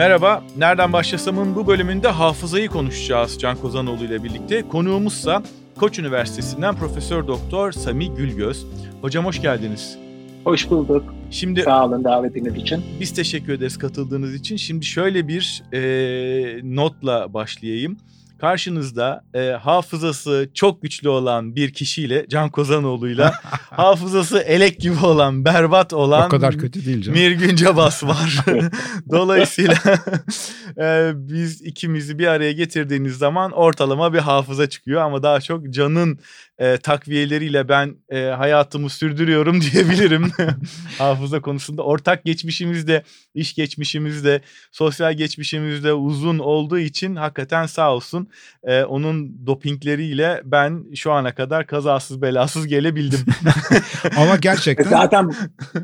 Merhaba, Nereden Başlasam'ın bu bölümünde hafızayı konuşacağız Can Kozanoğlu ile birlikte. Konuğumuzsa Koç Üniversitesi'nden Profesör Doktor Sami Gülgöz. Hocam hoş geldiniz. Hoş bulduk. Şimdi sağ olun davetiniz için. Biz teşekkür ederiz katıldığınız için. Şimdi şöyle bir e, notla başlayayım. Karşınızda e, hafızası çok güçlü olan bir kişiyle Can Kozanoğlu'yla hafızası elek gibi olan, berbat olan o kadar kötü değil canım. Mirgün Cabas var. Dolayısıyla e, biz ikimizi bir araya getirdiğiniz zaman ortalama bir hafıza çıkıyor ama daha çok Can'ın e, takviyeleriyle ben e, hayatımı sürdürüyorum diyebilirim. Hafıza konusunda ortak geçmişimizde, iş geçmişimizde, sosyal geçmişimizde uzun olduğu için hakikaten sağ olsun e, onun dopingleriyle ben şu ana kadar kazasız belasız gelebildim. Ama gerçekten zaten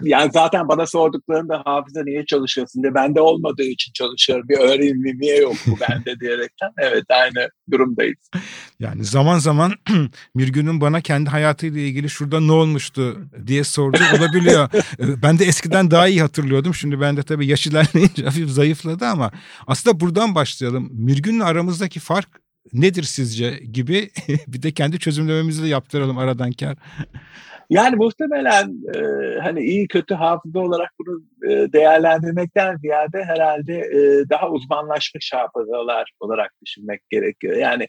yani zaten bana sorduklarında hafıza niye çalışıyorsun diye bende olmadığı için çalışıyorum. Bir öğrenimi niye yok bu bende diyerekten. Evet aynı durumdayız. Yani zaman zaman bir günün bana kendi hayatıyla ilgili şurada ne olmuştu diye sordu olabiliyor. Ben de eskiden daha iyi hatırlıyordum. Şimdi ben de tabii yaş ilerleyince hafif zayıfladı ama aslında buradan başlayalım. Mirgün'le aramızdaki fark nedir sizce gibi bir de kendi çözümlememizi de yaptıralım aradan kar. Yani muhtemelen e, hani iyi kötü hafıza olarak bunu e, değerlendirmekten ziyade herhalde e, daha uzmanlaşmış hafızalar olarak düşünmek gerekiyor. Yani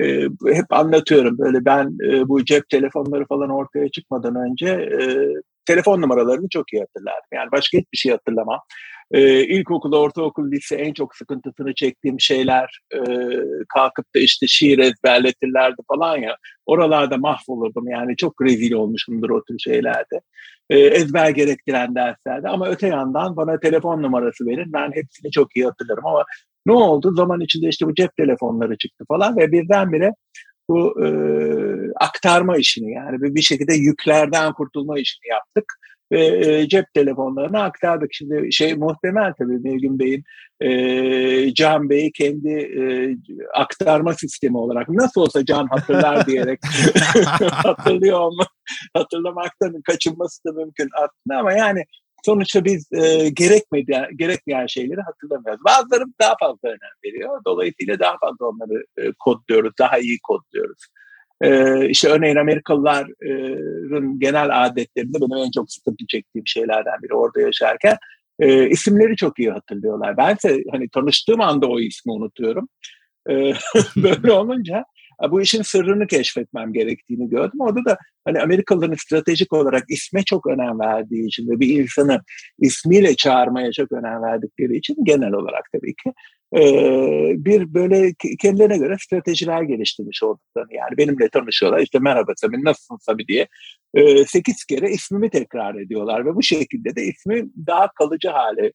e, hep anlatıyorum böyle ben e, bu cep telefonları falan ortaya çıkmadan önce e, telefon numaralarını çok iyi hatırlardım. Yani başka hiçbir şey hatırlamam. Ee, ilkokul, ortaokul, lise en çok sıkıntısını çektiğim şeyler e, kalkıp da işte şiir ezberletirlerdi falan ya. Oralarda mahvolurdum yani çok rezil olmuşumdur o tür şeylerde. Ee, ezber gerektiren derslerde ama öte yandan bana telefon numarası verin ben hepsini çok iyi hatırlarım ama ne oldu? Zaman içinde işte bu cep telefonları çıktı falan ve birdenbire bu e, aktarma işini yani bir şekilde yüklerden kurtulma işini yaptık ve e, cep telefonlarına aktardık. Şimdi şey muhtemel tabii Mevgün Bey'in e, Can Bey'i kendi e, aktarma sistemi olarak nasıl olsa Can hatırlar diyerek hatırlıyor olma, hatırlamaktan kaçınması da mümkün aslında ama yani sonuçta biz e, gerekmeyen, gerekmeyen şeyleri hatırlamıyoruz. Bazıları daha fazla önem veriyor. Dolayısıyla daha fazla onları e, kodluyoruz, daha iyi kodluyoruz. E, işte örneğin Amerikalıların genel adetlerinde benim en çok sıkıntı çektiğim şeylerden biri orada yaşarken e, isimleri çok iyi hatırlıyorlar. Bense hani tanıştığım anda o ismi unutuyorum. E, böyle olunca bu işin sırrını keşfetmem gerektiğini gördüm. Orada da hani Amerikalıların stratejik olarak isme çok önem verdiği için ve bir insanı ismiyle çağırmaya çok önem verdikleri için genel olarak tabii ki bir böyle kendilerine göre stratejiler geliştirmiş olduklarını yani benimle tanışıyorlar işte merhaba Sami nasılsın Sami diye sekiz kere ismimi tekrar ediyorlar ve bu şekilde de ismi daha kalıcı hale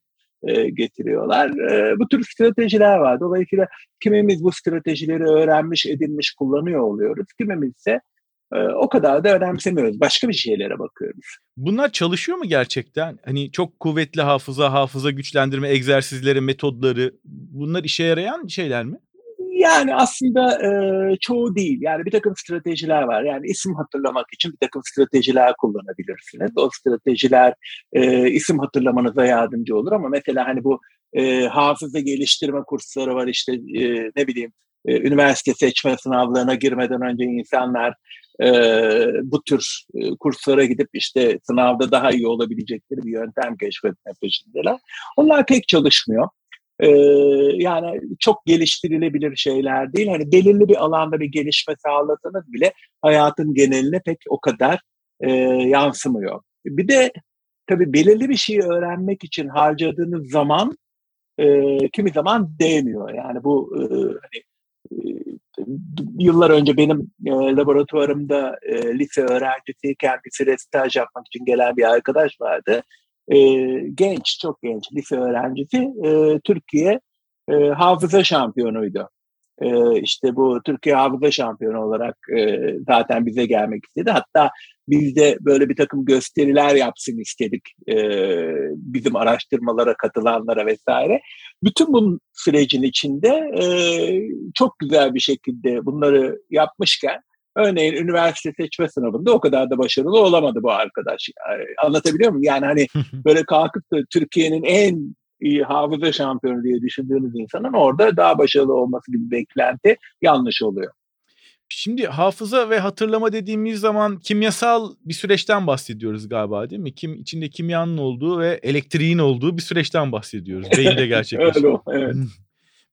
getiriyorlar. bu tür stratejiler var. Dolayısıyla kimimiz bu stratejileri öğrenmiş, edinmiş, kullanıyor oluyoruz. Kimimiz ise o kadar da önemsemiyoruz. Başka bir şeylere bakıyoruz. Bunlar çalışıyor mu gerçekten? Hani çok kuvvetli hafıza, hafıza güçlendirme egzersizleri, metodları bunlar işe yarayan şeyler mi? Yani aslında e, çoğu değil. Yani bir takım stratejiler var. Yani isim hatırlamak için bir takım stratejiler kullanabilirsiniz. O stratejiler e, isim hatırlamanıza yardımcı olur ama mesela hani bu e, hafıza geliştirme kursları var işte e, ne bileyim e, üniversite seçme sınavlarına girmeden önce insanlar e, bu tür e, kurslara gidip işte sınavda daha iyi olabilecekleri bir yöntem keşfetme peşindeler. Onlar pek çalışmıyor. Yani çok geliştirilebilir şeyler değil. Hani belirli bir alanda bir gelişme sağlasanız bile hayatın geneline pek o kadar e, yansımıyor. Bir de tabii belirli bir şeyi öğrenmek için harcadığınız zaman e, kimi zaman değmiyor. Yani bu e, hani yıllar önce benim e, laboratuvarımda e, lise öğrencisiyken bir süre staj yapmak için gelen bir arkadaş vardı. E, genç, çok genç lise öğrencisi e, Türkiye e, hafıza şampiyonuydu. E, işte bu Türkiye hafıza şampiyonu olarak e, zaten bize gelmek istedi. Hatta biz de böyle bir takım gösteriler yapsın istedik e, bizim araştırmalara katılanlara vesaire. Bütün bu sürecin içinde e, çok güzel bir şekilde bunları yapmışken örneğin üniversite seçme sınavında o kadar da başarılı olamadı bu arkadaş. Anlatabiliyor muyum? Yani hani böyle kalkıp da Türkiye'nin en iyi hafıza şampiyonu diye düşündüğünüz insanın orada daha başarılı olması gibi beklenti yanlış oluyor. Şimdi hafıza ve hatırlama dediğimiz zaman kimyasal bir süreçten bahsediyoruz galiba değil mi? Kim içinde kimyanın olduğu ve elektriğin olduğu bir süreçten bahsediyoruz. Beyinde gerçekleşiyor. Öyle, evet.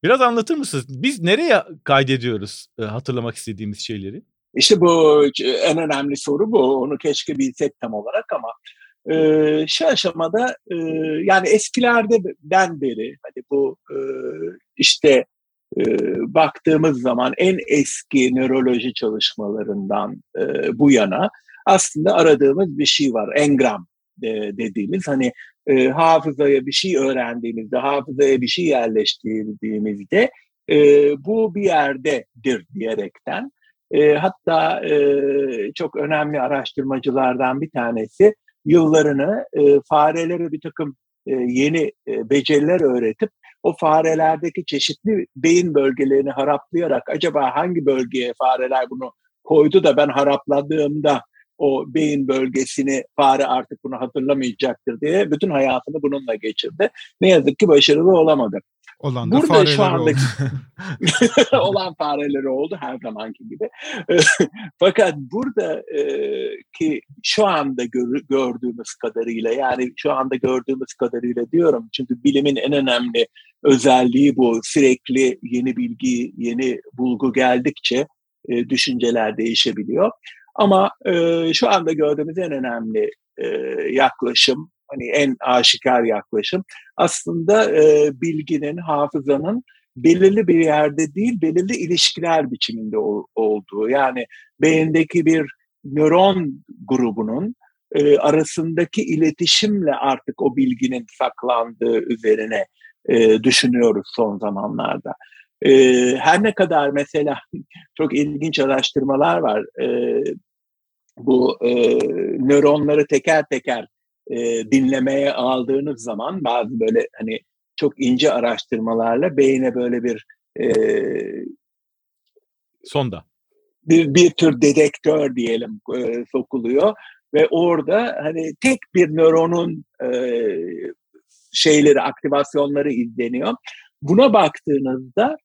Biraz anlatır mısınız? Biz nereye kaydediyoruz e, hatırlamak istediğimiz şeyleri? İşte bu en önemli soru bu. Onu keşke bilsek tam olarak ama e, şu aşamada e, yani eskilerden beri hani bu e, işte e, baktığımız zaman en eski nöroloji çalışmalarından e, bu yana aslında aradığımız bir şey var. Engram e, dediğimiz hani e, hafızaya bir şey öğrendiğimizde, hafızaya bir şey yerleştirdiğimizde e, bu bir yerdedir diyerekten. E, hatta e, çok önemli araştırmacılardan bir tanesi yıllarını e, farelere bir takım e, yeni e, beceriler öğretip o farelerdeki çeşitli beyin bölgelerini haraplayarak acaba hangi bölgeye fareler bunu koydu da ben harapladığımda o beyin bölgesini fare artık bunu hatırlamayacaktır diye bütün hayatını bununla geçirdi. Ne yazık ki başarılı olamadı. Olan da Burada fareler şu andaki olan fareleri oldu her zamanki gibi. Fakat burada ki şu anda gör, gördüğümüz kadarıyla yani şu anda gördüğümüz kadarıyla diyorum çünkü bilimin en önemli özelliği bu sürekli yeni bilgi, yeni bulgu geldikçe düşünceler değişebiliyor. Ama e, şu anda gördüğümüz en önemli e, yaklaşım, hani en aşikar yaklaşım aslında e, bilginin, hafızanın belirli bir yerde değil, belirli ilişkiler biçiminde ol, olduğu. Yani beyindeki bir nöron grubunun e, arasındaki iletişimle artık o bilginin saklandığı üzerine e, düşünüyoruz son zamanlarda. E, her ne kadar mesela çok ilginç araştırmalar var. E, bu e, nöronları teker teker e, dinlemeye aldığınız zaman bazı böyle hani çok ince araştırmalarla beyne böyle bir e, sonda bir, bir tür dedektör diyelim e, sokuluyor ve orada hani tek bir nöronun e, şeyleri aktivasyonları izleniyor. Buna baktığınızda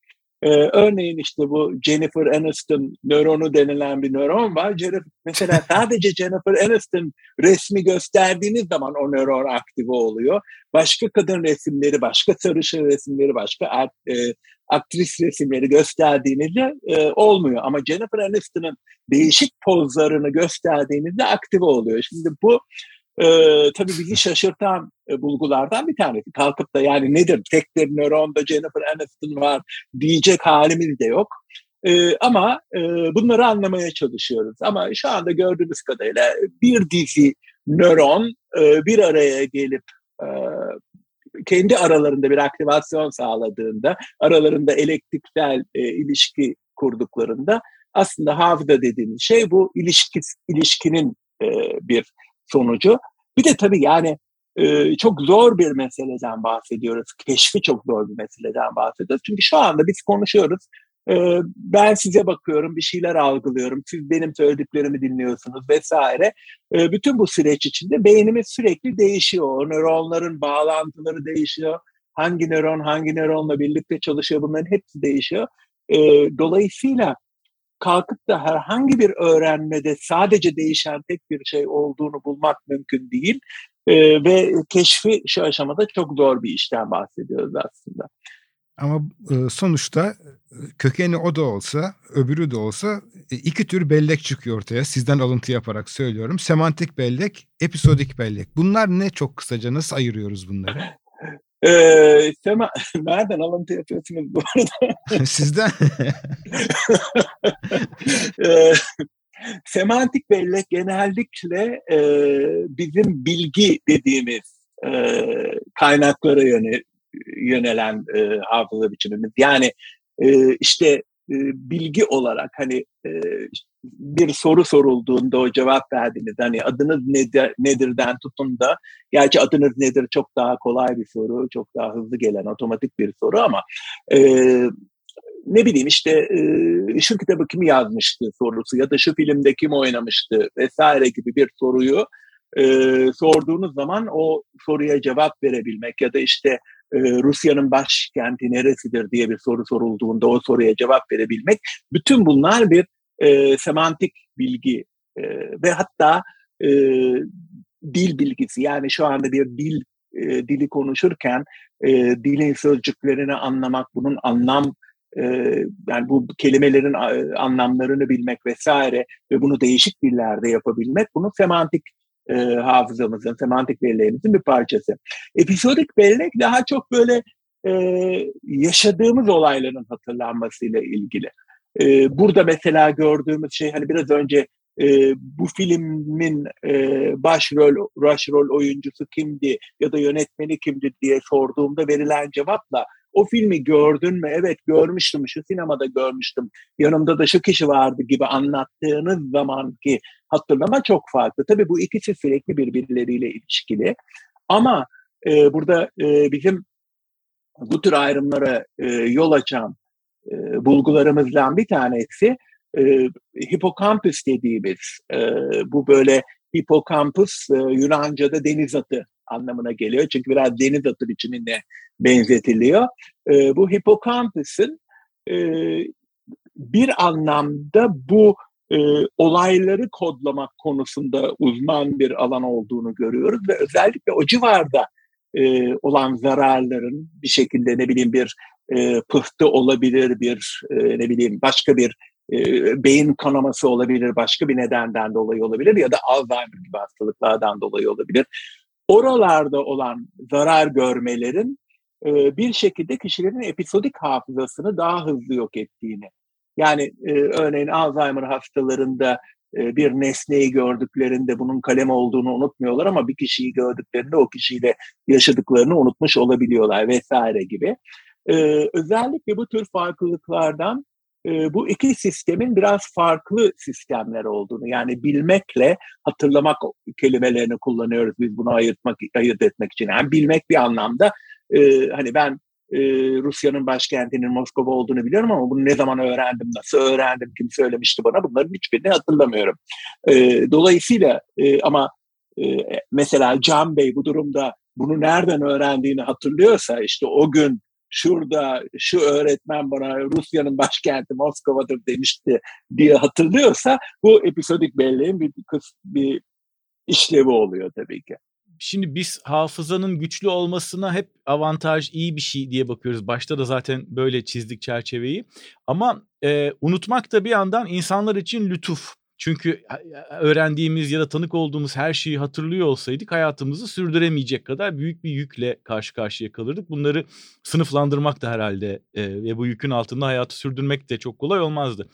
ee, örneğin işte bu Jennifer Aniston nöronu denilen bir nöron var. Jennifer, mesela sadece Jennifer Aniston resmi gösterdiğiniz zaman o nöron aktive oluyor. Başka kadın resimleri, başka sarışın resimleri, başka art, e, aktris resimleri gösterdiğinizde e, olmuyor. Ama Jennifer Aniston'ın değişik pozlarını gösterdiğinizde aktive oluyor. Şimdi bu e, tabii bizi şaşırtan e, bulgulardan bir tanesi. Kalkıp da yani nedir tek bir nöronda Jennifer Aniston var diyecek halimiz de yok. E, ama e, bunları anlamaya çalışıyoruz. Ama şu anda gördüğümüz kadarıyla bir dizi nöron e, bir araya gelip e, kendi aralarında bir aktivasyon sağladığında, aralarında elektriksel e, ilişki kurduklarında aslında hafıza dediğimiz şey bu ilişki, ilişkinin e, bir sonucu. Bir de tabii yani e, çok zor bir meseleden bahsediyoruz. Keşfi çok zor bir meseleden bahsediyoruz. Çünkü şu anda biz konuşuyoruz. E, ben size bakıyorum, bir şeyler algılıyorum. Siz benim söylediklerimi dinliyorsunuz vesaire. E, bütün bu süreç içinde beynimiz sürekli değişiyor. Nöronların bağlantıları değişiyor. Hangi nöron hangi nöronla birlikte çalışıyor bunların hepsi değişiyor. E, dolayısıyla kalkıp da herhangi bir öğrenmede sadece değişen tek bir şey olduğunu bulmak mümkün değil. E, ve keşfi şu aşamada çok zor bir işten bahsediyoruz aslında. Ama sonuçta kökeni o da olsa, öbürü de olsa e, iki tür bellek çıkıyor ortaya. Sizden alıntı yaparak söylüyorum. Semantik bellek, episodik bellek. Bunlar ne çok kısaca nasıl ayırıyoruz bunları? Ee, tema, nereden alıntı yapıyorsunuz bu arada? Sizden. ee, semantik bellek genellikle e, bizim bilgi dediğimiz e, kaynaklara yöne, yönelen e, hafıza biçimimiz. Yani e, işte e, bilgi olarak hani e, bir soru sorulduğunda o cevap verdiğiniz hani adınız nedir, nedirden tutun da gerçi adınız nedir çok daha kolay bir soru çok daha hızlı gelen otomatik bir soru ama e, ne bileyim işte e, şu kitabı kim yazmıştı sorusu ya da şu filmde kim oynamıştı vesaire gibi bir soruyu e, sorduğunuz zaman o soruya cevap verebilmek ya da işte Rusya'nın başkenti neresidir diye bir soru sorulduğunda o soruya cevap verebilmek. Bütün bunlar bir e, semantik bilgi e, ve hatta e, dil bilgisi yani şu anda bir dil e, dili konuşurken e, dilin sözcüklerini anlamak, bunun anlam e, yani bu kelimelerin anlamlarını bilmek vesaire ve bunu değişik dillerde yapabilmek bunu semantik e, hafızamızın, semantik belleğimizin bir parçası. Episodik bellek daha çok böyle e, yaşadığımız olayların hatırlanmasıyla ilgili. E, burada mesela gördüğümüz şey hani biraz önce e, bu filmin e, başrol başrol oyuncusu kimdi ya da yönetmeni kimdi diye sorduğumda verilen cevapla o filmi gördün mü? Evet görmüştüm, şu sinemada görmüştüm. Yanımda da şu kişi vardı gibi anlattığınız zaman ki hatırlama çok farklı. Tabii bu ikisi sürekli birbirleriyle ilişkili. Ama e, burada e, bizim bu tür ayrımlara e, yol açan bulgularımızdan bir tanesi e, hipokampüs dediğimiz e, bu böyle hipokampus e, Yunanca'da deniz atı anlamına geliyor. Çünkü biraz deniz atı biçimine benzetiliyor. E, bu hipokampüsün e, bir anlamda bu e, olayları kodlamak konusunda uzman bir alan olduğunu görüyoruz ve özellikle o civarda e, olan zararların bir şekilde ne bileyim bir e, pıhtı olabilir, bir e, ne bileyim başka bir e, beyin kanaması olabilir, başka bir nedenden dolayı olabilir ya da Alzheimer gibi hastalıklardan dolayı olabilir. Oralarda olan zarar görmelerin e, bir şekilde kişilerin episodik hafızasını daha hızlı yok ettiğini. Yani e, örneğin Alzheimer hastalarında bir nesneyi gördüklerinde bunun kalem olduğunu unutmuyorlar ama bir kişiyi gördüklerinde o kişiyle yaşadıklarını unutmuş olabiliyorlar vesaire gibi. E, özellikle bu tür farklılıklardan e, bu iki sistemin biraz farklı sistemler olduğunu yani bilmekle hatırlamak kelimelerini kullanıyoruz biz bunu ayırtmak ayırt etmek için. Yani bilmek bir anlamda e, hani ben e, Rusya'nın başkentinin Moskova olduğunu biliyorum ama bunu ne zaman öğrendim, nasıl öğrendim, kim söylemişti bana bunların hiçbirini hatırlamıyorum. E, dolayısıyla e, ama e, mesela Can Bey bu durumda bunu nereden öğrendiğini hatırlıyorsa işte o gün şurada şu öğretmen bana Rusya'nın başkenti Moskova'dır demişti diye hatırlıyorsa bu episodik belleğin bir, bir işlevi oluyor tabii ki. Şimdi biz hafızanın güçlü olmasına hep avantaj, iyi bir şey diye bakıyoruz. Başta da zaten böyle çizdik çerçeveyi. Ama e, unutmak da bir yandan insanlar için lütuf. Çünkü öğrendiğimiz ya da tanık olduğumuz her şeyi hatırlıyor olsaydık hayatımızı sürdüremeyecek kadar büyük bir yükle karşı karşıya kalırdık. Bunları sınıflandırmak da herhalde e, ve bu yükün altında hayatı sürdürmek de çok kolay olmazdı.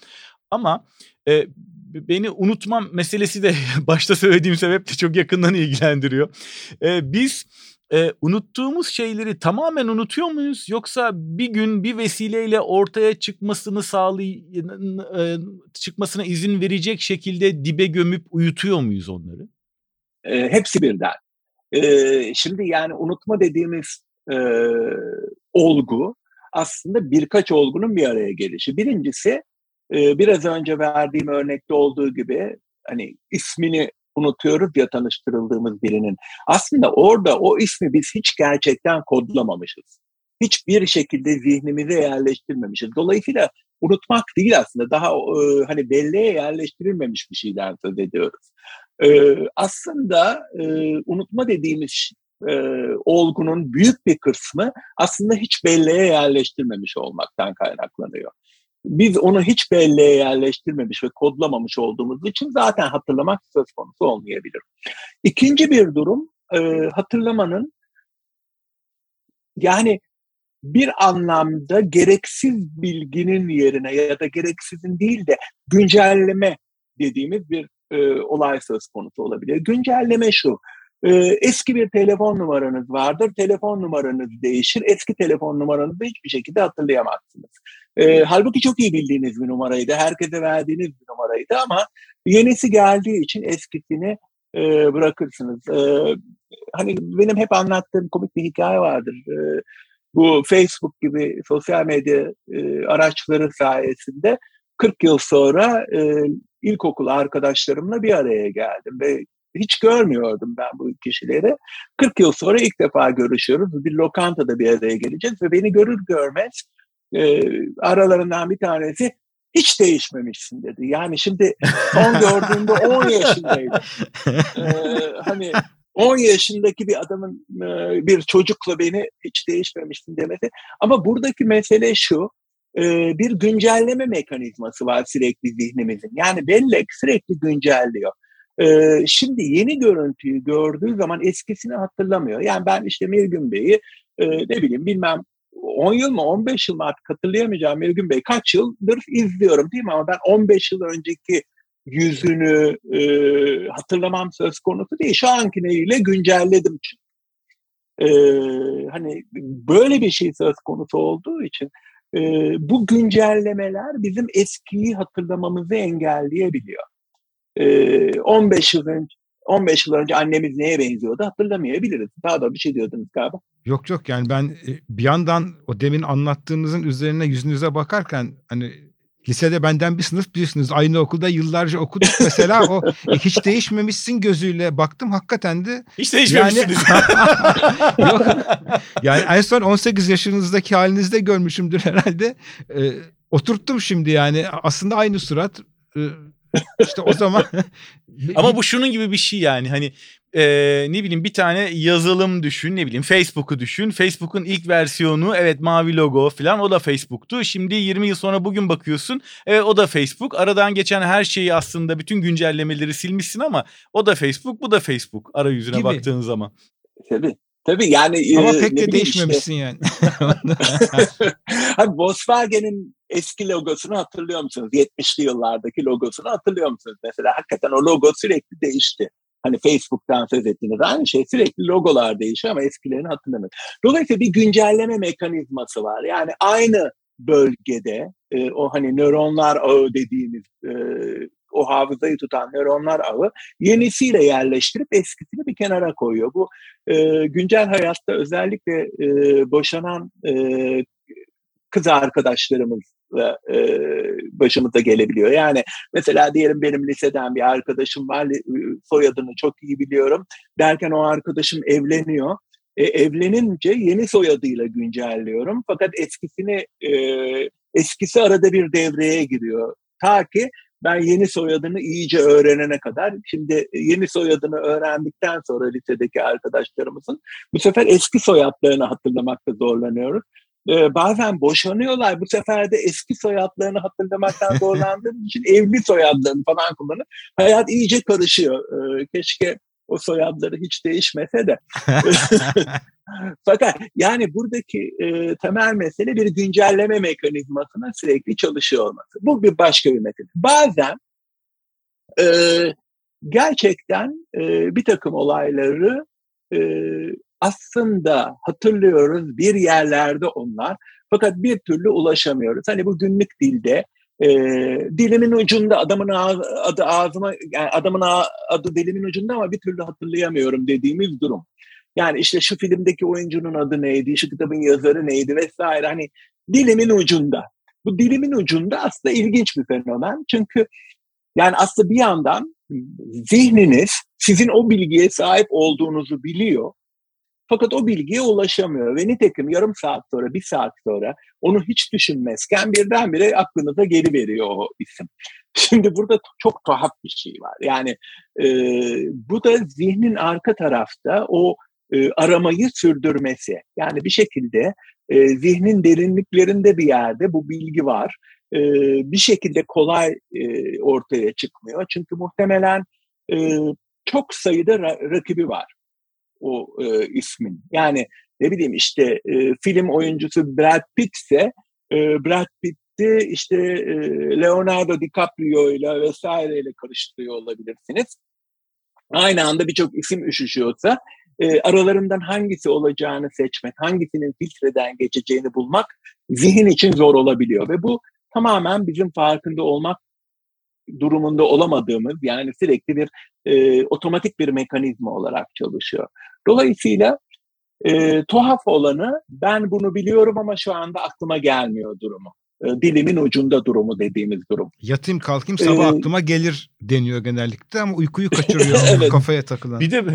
Ama e, beni unutmam meselesi de başta söylediğim sebeple çok yakından ilgilendiriyor. E, biz e, unuttuğumuz şeyleri tamamen unutuyor muyuz yoksa bir gün bir vesileyle ortaya çıkmasını sağlay e, çıkmasına izin verecek şekilde dibe gömüp uyutuyor muyuz onları? E, hepsi birden. E, şimdi yani unutma dediğimiz e, olgu aslında birkaç olgunun bir araya gelişi. Birincisi e, biraz önce verdiğim örnekte olduğu gibi hani ismini unutuyoruz ya tanıştırıldığımız birinin. Aslında orada o ismi biz hiç gerçekten kodlamamışız. Hiçbir şekilde zihnimize yerleştirmemişiz. Dolayısıyla unutmak değil aslında daha e, hani belleğe yerleştirilmemiş bir şeyden söz ediyoruz. E, aslında e, unutma dediğimiz e, olgunun büyük bir kısmı aslında hiç belleğe yerleştirmemiş olmaktan kaynaklanıyor biz onu hiç belleğe yerleştirmemiş ve kodlamamış olduğumuz için zaten hatırlamak söz konusu olmayabilir. İkinci bir durum e, hatırlamanın yani bir anlamda gereksiz bilginin yerine ya da gereksizin değil de güncelleme dediğimiz bir e, olay söz konusu olabilir. Güncelleme şu, e, eski bir telefon numaranız vardır, telefon numaranız değişir, eski telefon numaranızı hiçbir şekilde hatırlayamazsınız. E, halbuki çok iyi bildiğiniz bir numaraydı. Herkese verdiğiniz bir numaraydı ama yenisi geldiği için eskisini e, bırakırsınız. E, hani benim hep anlattığım komik bir hikaye vardır. E, bu Facebook gibi sosyal medya e, araçları sayesinde 40 yıl sonra e, ilkokul arkadaşlarımla bir araya geldim ve hiç görmüyordum ben bu kişileri. 40 yıl sonra ilk defa görüşüyoruz. Bir lokantada bir araya geleceğiz ve beni görür görmez e, aralarından bir tanesi hiç değişmemişsin dedi. Yani şimdi son gördüğümde 10 yaşındaydı. Ee, hani 10 yaşındaki bir adamın bir çocukla beni hiç değişmemişsin demesi. Ama buradaki mesele şu. Bir güncelleme mekanizması var sürekli zihnimizin. Yani bellek sürekli güncelliyor. Şimdi yeni görüntüyü gördüğü zaman eskisini hatırlamıyor. Yani ben işte Mirgün Bey'i ne bileyim bilmem 10 yıl mı 15 yıl mı artık hatırlayamayacağım Mirgün Bey kaç yıldır izliyorum değil mi ama ben 15 yıl önceki yüzünü e, hatırlamam söz konusu değil. Şu ankiniyle güncelledim çünkü. E, hani böyle bir şey söz konusu olduğu için e, bu güncellemeler bizim eskiyi hatırlamamızı engelleyebiliyor. E, 15 yıl önce 15 yıl önce annemiz neye benziyordu hatırlamayabiliriz. Daha da bir şey diyordunuz galiba. Yok yok yani ben e, bir yandan o demin anlattığınızın üzerine yüzünüze bakarken hani lisede benden bir sınıf büyüksünüz. Aynı okulda yıllarca okuduk mesela o e, hiç değişmemişsin gözüyle baktım hakikaten de. Hiç değişmemişsiniz. Yani, yok. Yani en son 18 yaşınızdaki halinizde görmüşümdür herhalde. E, oturttum şimdi yani aslında aynı surat. E, işte o zaman. Ama bu şunun gibi bir şey yani hani e, ne bileyim bir tane yazılım düşün ne bileyim Facebook'u düşün. Facebook'un ilk versiyonu evet mavi logo falan o da Facebook'tu. Şimdi 20 yıl sonra bugün bakıyorsun evet o da Facebook. Aradan geçen her şeyi aslında bütün güncellemeleri silmişsin ama o da Facebook bu da Facebook arayüzüne gibi. baktığın zaman. Tabii. Tabii yani ama pek de değişmemişsin işte. yani. Abi Volkswagen'in eski logosunu hatırlıyor musunuz? 70'li yıllardaki logosunu hatırlıyor musunuz? Mesela hakikaten o logo sürekli değişti. Hani Facebook'tan söz ettiğiniz aynı şey sürekli logolar değişiyor ama eskilerini hatırlamıyorum. Dolayısıyla bir güncelleme mekanizması var. Yani aynı bölgede e, o hani nöronlar ağı dediğimiz e, o hafızayı tutan nöronlar ağı yenisiyle yerleştirip eskisini bir kenara koyuyor. Bu e, güncel hayatta özellikle e, boşanan e, kız arkadaşlarımız e, başımıza gelebiliyor. Yani mesela diyelim benim liseden bir arkadaşım var, soyadını çok iyi biliyorum. Derken o arkadaşım evleniyor. E, evlenince yeni soyadıyla güncelliyorum. Fakat eskisini e, eskisi arada bir devreye giriyor. Ta ki ben yeni soyadını iyice öğrenene kadar şimdi yeni soyadını öğrendikten sonra lisedeki arkadaşlarımızın bu sefer eski soyadlarını hatırlamakta zorlanıyoruz e, bazen boşanıyorlar. Bu sefer de eski soyadlarını hatırlamaktan zorlandığım için evli soyadlarını falan kullanıp hayat iyice karışıyor. E, keşke o soyadları hiç değişmese de. Fakat yani buradaki e, temel mesele bir güncelleme mekanizmasına sürekli çalışıyor olması. Bu bir başka bir mesele. Bazen e, gerçekten e, bir takım olayları e, aslında hatırlıyoruz bir yerlerde onlar fakat bir türlü ulaşamıyoruz. Hani bu günlük dilde e, dilimin ucunda adamın ağzı, adı ağzıma yani adamın adı dilimin ucunda ama bir türlü hatırlayamıyorum dediğimiz durum. Yani işte şu filmdeki oyuncunun adı neydi, şu kitabın yazarı neydi vesaire hani dilimin ucunda. Bu dilimin ucunda aslında ilginç bir fenomen. Çünkü yani aslında bir yandan zihniniz sizin o bilgiye sahip olduğunuzu biliyor fakat o bilgiye ulaşamıyor ve nitekim yarım saat sonra, bir saat sonra onu hiç düşünmezken birdenbire aklınıza geri veriyor o isim. Şimdi burada çok tuhaf bir şey var. Yani e, bu da zihnin arka tarafta o e, aramayı sürdürmesi. Yani bir şekilde e, zihnin derinliklerinde bir yerde bu bilgi var. E, bir şekilde kolay e, ortaya çıkmıyor. Çünkü muhtemelen e, çok sayıda ra- rakibi var o e, ismin. Yani ne bileyim işte e, film oyuncusu Brad Pitt ise e, Brad Pitt'i işte e, Leonardo DiCaprio ile vesaireyle karıştırıyor olabilirsiniz. Aynı anda birçok isim üşüşüyorsa e, aralarından hangisi olacağını seçmek, hangisinin filtreden geçeceğini bulmak zihin için zor olabiliyor ve bu tamamen bizim farkında olmak durumunda olamadığımız yani sürekli bir e, otomatik bir mekanizma olarak çalışıyor. Dolayısıyla e, tuhaf olanı ben bunu biliyorum ama şu anda aklıma gelmiyor durumu. e, dilimin ucunda durumu dediğimiz durum. Yatayım kalkayım sabah ee, aklıma gelir deniyor genellikle ama uykuyu kaçırıyor evet. kafaya takılan. Bir de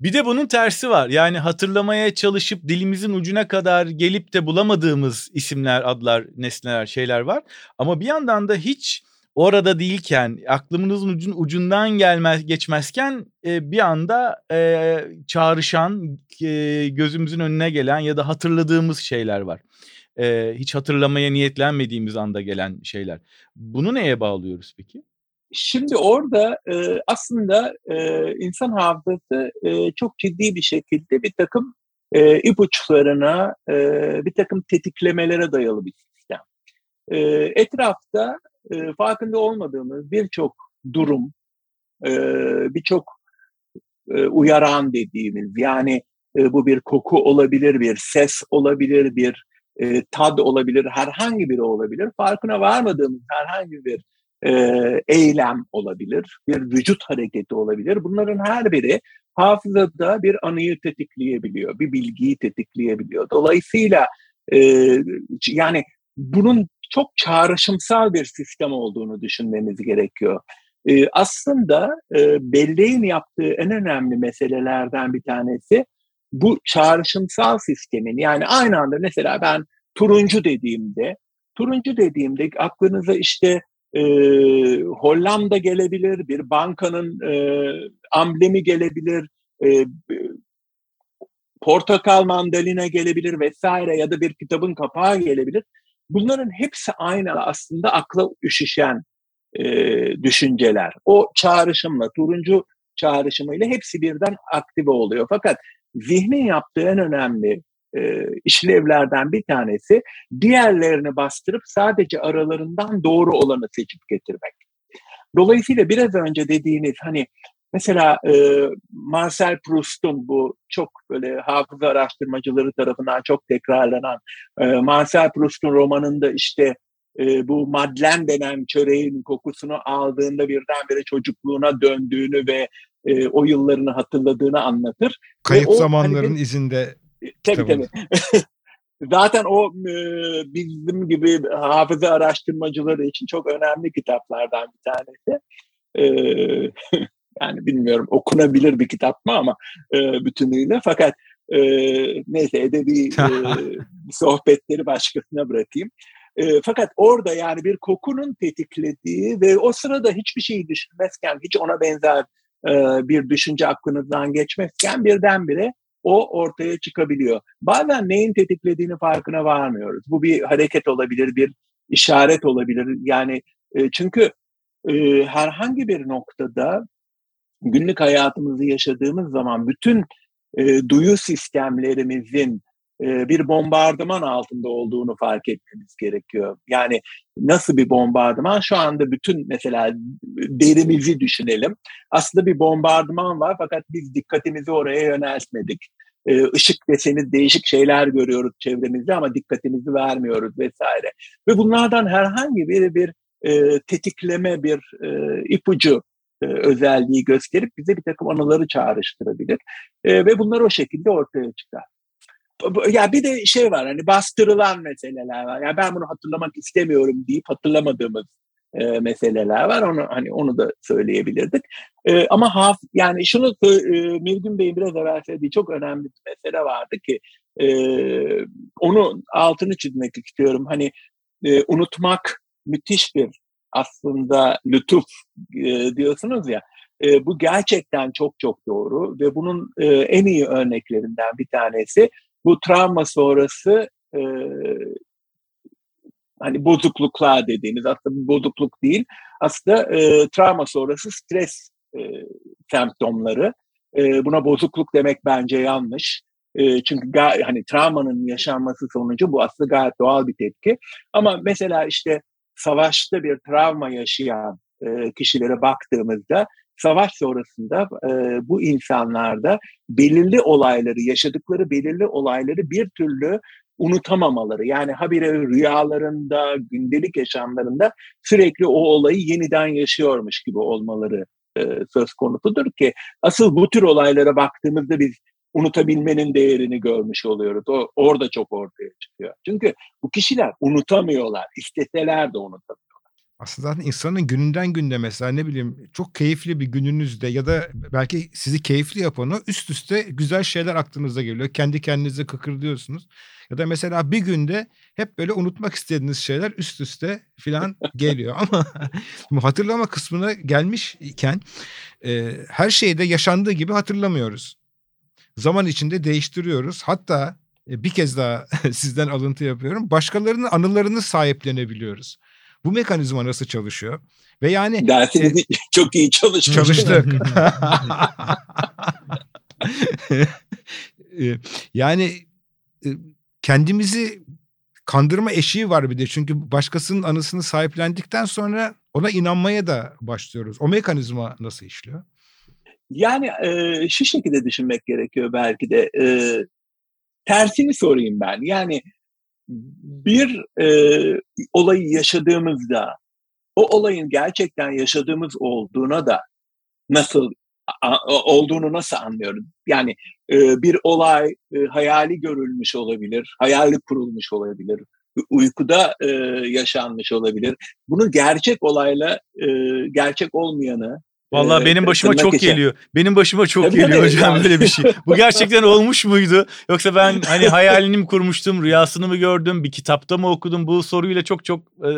bir de bunun tersi var. Yani hatırlamaya çalışıp dilimizin ucuna kadar gelip de bulamadığımız isimler, adlar, nesneler, şeyler var. Ama bir yandan da hiç orada değilken aklımızın ucun ucundan gelmez geçmezken e, bir anda e, çağrışan e, gözümüzün önüne gelen ya da hatırladığımız şeyler var. E, hiç hatırlamaya niyetlenmediğimiz anda gelen şeyler. Bunu neye bağlıyoruz peki? Şimdi orada e, aslında e, insan hafızası e, çok ciddi bir şekilde bir takım e, ipuçlarına, e, bir takım tetiklemelere dayalı bir sistem. E, etrafta e, farkında olmadığımız birçok durum, e, birçok e, uyaran dediğimiz yani e, bu bir koku olabilir, bir ses olabilir, bir e, tad olabilir, herhangi biri olabilir. Farkına varmadığımız herhangi bir e, eylem olabilir, bir vücut hareketi olabilir. Bunların her biri hafızada bir anıyı tetikleyebiliyor, bir bilgiyi tetikleyebiliyor. Dolayısıyla e, yani bunun çok çağrışımsal bir sistem olduğunu düşünmemiz gerekiyor. E, aslında e, belleğin yaptığı en önemli meselelerden bir tanesi bu çağrışımsal sistemin yani aynı anda mesela ben turuncu dediğimde turuncu dediğimde aklınıza işte e, Hollanda gelebilir, bir bankanın e, amblemi gelebilir, e, portakal mandalina gelebilir vesaire ya da bir kitabın kapağı gelebilir. Bunların hepsi aynı aslında akla üşüşen e, düşünceler. O çağrışımla, turuncu çağrışımıyla hepsi birden aktive oluyor. Fakat zihnin yaptığı en önemli e, işlevlerden bir tanesi diğerlerini bastırıp sadece aralarından doğru olanı seçip getirmek. Dolayısıyla biraz önce dediğiniz hani mesela e, Marcel Proust'un bu çok böyle hafıza araştırmacıları tarafından çok tekrarlanan e, Marcel Proust'un romanında işte e, bu Madeleine denen çöreğin kokusunu aldığında birdenbire çocukluğuna döndüğünü ve e, o yıllarını hatırladığını anlatır. Kayıp ve zamanların hani, izinde. Tabii tabii. Zaten o e, bizim gibi hafıza araştırmacıları için çok önemli kitaplardan bir tanesi. E, yani bilmiyorum okunabilir bir kitap mı ama e, bütünüyle. Fakat e, neyse edebi e, sohbetleri başkasına bırakayım. E, fakat orada yani bir kokunun tetiklediği ve o sırada hiçbir şeyi düşünmezken, hiç ona benzer e, bir düşünce aklınızdan geçmezken birdenbire o ortaya çıkabiliyor. Bazen neyin tetiklediğini farkına varmıyoruz. Bu bir hareket olabilir, bir işaret olabilir. Yani e, çünkü e, herhangi bir noktada günlük hayatımızı yaşadığımız zaman bütün e, duyu sistemlerimizin e, bir bombardıman altında olduğunu fark etmemiz gerekiyor. Yani nasıl bir bombardıman? Şu anda bütün mesela derimizi düşünelim. Aslında bir bombardıman var fakat biz dikkatimizi oraya yöneltmedik. E, ışık deseni değişik şeyler görüyoruz çevremizde ama dikkatimizi vermiyoruz vesaire. Ve bunlardan herhangi biri bir e, tetikleme, bir e, ipucu özelliği gösterip bize bir takım anıları çağrıştırabilir. E, ve bunlar o şekilde ortaya çıkar ya bir de şey var hani bastırılan meseleler var. Yani ben bunu hatırlamak istemiyorum deyip hatırlamadığımız e, meseleler var. Onu hani onu da söyleyebilirdik. E, ama haf yani şunu e, Mirgün Bey'in biraz evvel söylediği çok önemli bir mesele vardı ki e, onu altını çizmek istiyorum. Hani e, unutmak müthiş bir aslında lütuf e, diyorsunuz ya. E, bu gerçekten çok çok doğru ve bunun e, en iyi örneklerinden bir tanesi bu travma sonrası e, hani bozukluklar dediğimiz aslında bozukluk değil. Aslında e, travma sonrası stres e, semptomları. E, buna bozukluk demek bence yanlış. E, çünkü hani travmanın yaşanması sonucu bu aslında gayet doğal bir tepki. Ama mesela işte savaşta bir travma yaşayan e, kişilere baktığımızda savaş sonrasında e, bu insanlarda belirli olayları, yaşadıkları belirli olayları bir türlü unutamamaları. Yani habire rüyalarında, gündelik yaşamlarında sürekli o olayı yeniden yaşıyormuş gibi olmaları e, söz konusudur ki asıl bu tür olaylara baktığımızda biz unutabilmenin değerini görmüş oluyoruz. O orada çok ortaya çıkıyor. Çünkü bu kişiler unutamıyorlar. İsteseler de unutamıyorlar. Aslında insanın gününden günde mesela ne bileyim çok keyifli bir gününüzde ya da belki sizi keyifli yapan o üst üste güzel şeyler aklınıza geliyor. Kendi kendinize kıkırdıyorsunuz. Ya da mesela bir günde hep böyle unutmak istediğiniz şeyler üst üste filan geliyor. Ama hatırlama kısmına gelmiş iken e, her şeyi de yaşandığı gibi hatırlamıyoruz. Zaman içinde değiştiriyoruz. Hatta e, bir kez daha sizden alıntı yapıyorum. Başkalarının anılarını sahiplenebiliyoruz. Bu mekanizma nasıl çalışıyor? Ve yani dersiniz e, çok iyi çalışmış. Çalıştık. E, yani e, kendimizi kandırma eşiği var bir de. Çünkü başkasının anısını sahiplendikten sonra ona inanmaya da başlıyoruz. O mekanizma nasıl işliyor? Yani e, şu şekilde düşünmek gerekiyor belki de. E, tersini sorayım ben. Yani bir e, olayı yaşadığımızda o olayın gerçekten yaşadığımız olduğuna da nasıl a, olduğunu nasıl anlıyoruz? Yani e, bir olay e, hayali görülmüş olabilir, hayali kurulmuş olabilir, uykuda e, yaşanmış olabilir. Bunu gerçek olayla e, gerçek olmayanı Vallahi ee, benim başıma çok için. geliyor. Benim başıma çok Tabii geliyor hocam böyle bir şey. Bu gerçekten olmuş muydu? Yoksa ben hani hayalini mi kurmuştum, rüyasını mı gördüm, bir kitapta mı okudum? Bu soruyla çok çok e,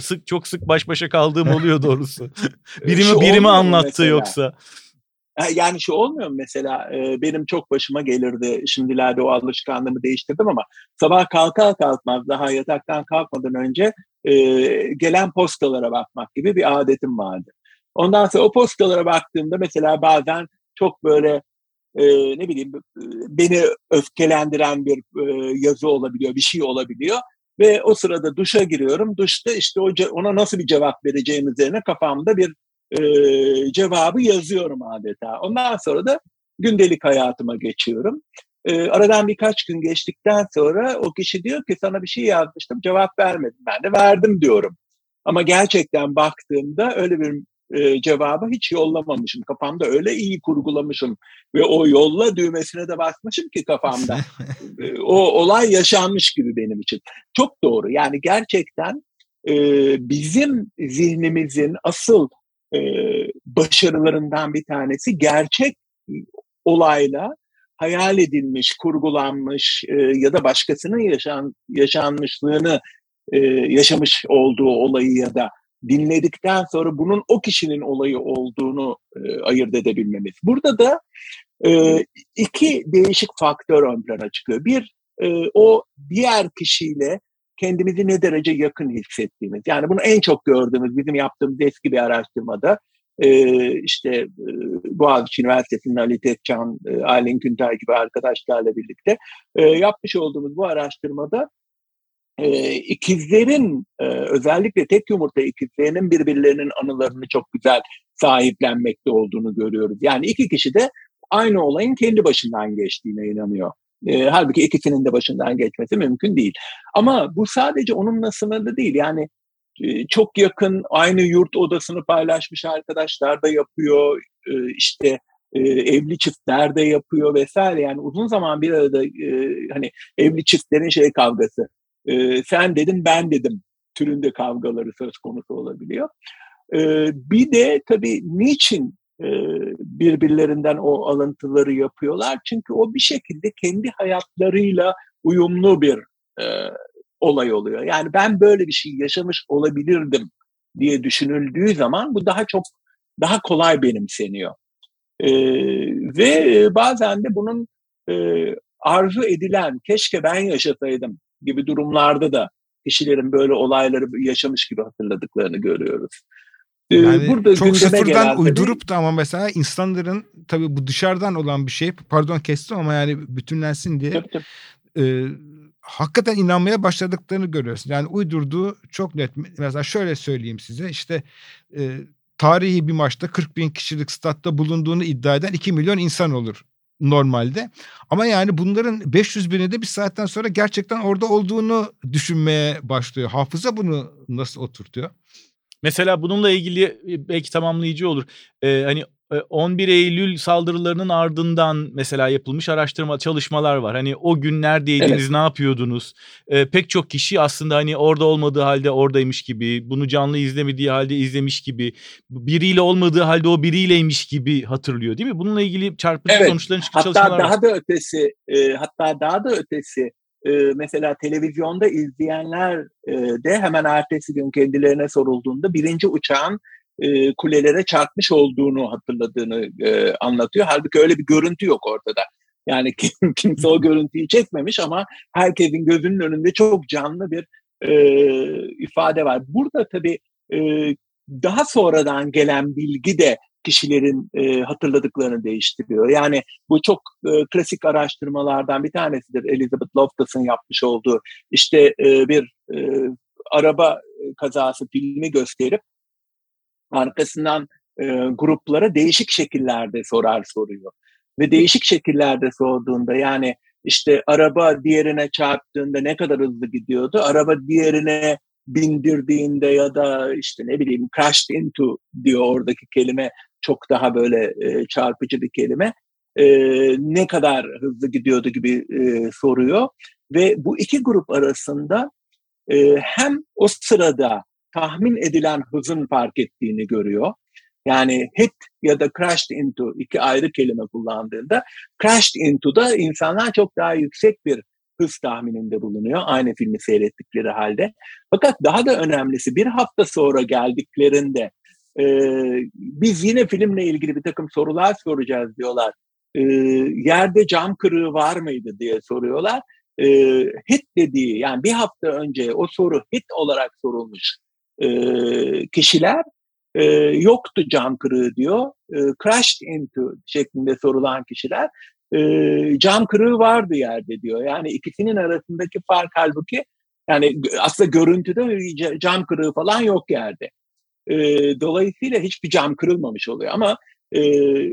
sık çok sık baş başa kaldığım oluyor doğrusu. biri mi biri mi anlattı mesela. yoksa? Yani şu olmuyor mu mesela benim çok başıma gelirdi. Şimdilerde o alışkanlığımı değiştirdim ama sabah kalkar kalkmaz daha yataktan kalkmadan önce gelen postalara bakmak gibi bir adetim vardı. Ondan sonra o postalara baktığımda mesela bazen çok böyle e, ne bileyim beni öfkelendiren bir e, yazı olabiliyor, bir şey olabiliyor. Ve o sırada duşa giriyorum. Duşta işte ona nasıl bir cevap vereceğim üzerine kafamda bir e, cevabı yazıyorum adeta. Ondan sonra da gündelik hayatıma geçiyorum. E, aradan birkaç gün geçtikten sonra o kişi diyor ki sana bir şey yazmıştım cevap vermedim. Ben de verdim diyorum. Ama gerçekten baktığımda öyle bir e, cevabı hiç yollamamışım. Kafamda öyle iyi kurgulamışım ve o yolla düğmesine de basmışım ki kafamda. e, o olay yaşanmış gibi benim için. Çok doğru. Yani gerçekten e, bizim zihnimizin asıl e, başarılarından bir tanesi gerçek olayla hayal edilmiş, kurgulanmış e, ya da başkasının yaşan, yaşanmışlığını e, yaşamış olduğu olayı ya da dinledikten sonra bunun o kişinin olayı olduğunu e, ayırt edebilmemiz. Burada da e, iki değişik faktör ön plana çıkıyor. Bir, e, o diğer kişiyle kendimizi ne derece yakın hissettiğimiz. Yani bunu en çok gördüğümüz bizim yaptığımız eski bir araştırmada e, işte e, Boğaziçi Üniversitesi'nin Ali Tekcan, e, Aylin Güntay gibi arkadaşlarla birlikte e, yapmış olduğumuz bu araştırmada e, ikizlerin e, özellikle tek yumurta ikizlerinin birbirlerinin anılarını çok güzel sahiplenmekte olduğunu görüyoruz. Yani iki kişi de aynı olayın kendi başından geçtiğine inanıyor. E, halbuki ikisinin de başından geçmesi mümkün değil. Ama bu sadece onunla sınırlı değil. Yani e, çok yakın aynı yurt odasını paylaşmış arkadaşlar da yapıyor. E, işte e, evli çiftler de yapıyor vesaire. Yani uzun zaman bir arada e, hani evli çiftlerin şey kavgası e, sen dedin ben dedim türünde kavgaları söz konusu olabiliyor. E, bir de tabii niçin e, birbirlerinden o alıntıları yapıyorlar? Çünkü o bir şekilde kendi hayatlarıyla uyumlu bir e, olay oluyor. Yani ben böyle bir şey yaşamış olabilirdim diye düşünüldüğü zaman bu daha çok daha kolay benimseniyor. E, ve bazen de bunun e, arzu edilen keşke ben yaşasaydım gibi durumlarda da kişilerin böyle olayları yaşamış gibi hatırladıklarını görüyoruz. Ee, yani Burada çok sıfırdan uydurup da ama mesela insanların tabii bu dışarıdan olan bir şey pardon kestim ama yani bütünlensin diye tabii, tabii. E, hakikaten inanmaya başladıklarını görüyorsun. Yani uydurduğu çok net. Mesela şöyle söyleyeyim size işte e, tarihi bir maçta 40 bin kişilik statta bulunduğunu iddia eden 2 milyon insan olur normalde. Ama yani bunların 500 bini de bir saatten sonra gerçekten orada olduğunu düşünmeye başlıyor. Hafıza bunu nasıl oturtuyor? Mesela bununla ilgili belki tamamlayıcı olur. Ee, hani 11 Eylül saldırılarının ardından mesela yapılmış araştırma çalışmalar var. Hani o gün neredeydiniz, evet. ne yapıyordunuz? E, pek çok kişi aslında hani orada olmadığı halde oradaymış gibi, bunu canlı izlemediği halde izlemiş gibi, biriyle olmadığı halde o biriyleymiş gibi hatırlıyor değil mi? Bununla ilgili çarpıcı evet. sonuçların hatta çalışmalar daha var. da ötesi, e, hatta daha da ötesi e, mesela televizyonda izleyenler e, de hemen ertesi gün kendilerine sorulduğunda birinci uçağın e, kulelere çarpmış olduğunu hatırladığını e, anlatıyor. Halbuki öyle bir görüntü yok ortada. Yani kim, kimse o görüntüyü çekmemiş ama herkesin gözünün önünde çok canlı bir e, ifade var. Burada tabii e, daha sonradan gelen bilgi de kişilerin e, hatırladıklarını değiştiriyor. Yani bu çok e, klasik araştırmalardan bir tanesidir. Elizabeth Loftus'un yapmış olduğu işte e, bir e, araba kazası filmi gösterip arkasından e, gruplara değişik şekillerde sorar soruyor. Ve değişik şekillerde sorduğunda yani işte araba diğerine çarptığında ne kadar hızlı gidiyordu? Araba diğerine bindirdiğinde ya da işte ne bileyim crashed into diyor oradaki kelime çok daha böyle e, çarpıcı bir kelime. E, ne kadar hızlı gidiyordu gibi e, soruyor. Ve bu iki grup arasında e, hem o sırada tahmin edilen hızın fark ettiğini görüyor. Yani hit ya da crashed into iki ayrı kelime kullandığında crashed into'da insanlar çok daha yüksek bir hız tahmininde bulunuyor aynı filmi seyrettikleri halde. Fakat daha da önemlisi bir hafta sonra geldiklerinde e, biz yine filmle ilgili bir takım sorular soracağız diyorlar. E, yerde cam kırığı var mıydı diye soruyorlar. E, hit dediği yani bir hafta önce o soru hit olarak sorulmuş e, kişiler e, yoktu cam kırığı diyor. E, crashed into şeklinde sorulan kişiler e, cam kırığı vardı yerde diyor. Yani ikisinin arasındaki fark halbuki yani aslında görüntüde cam kırığı falan yok yerde. E, dolayısıyla hiçbir cam kırılmamış oluyor ama e,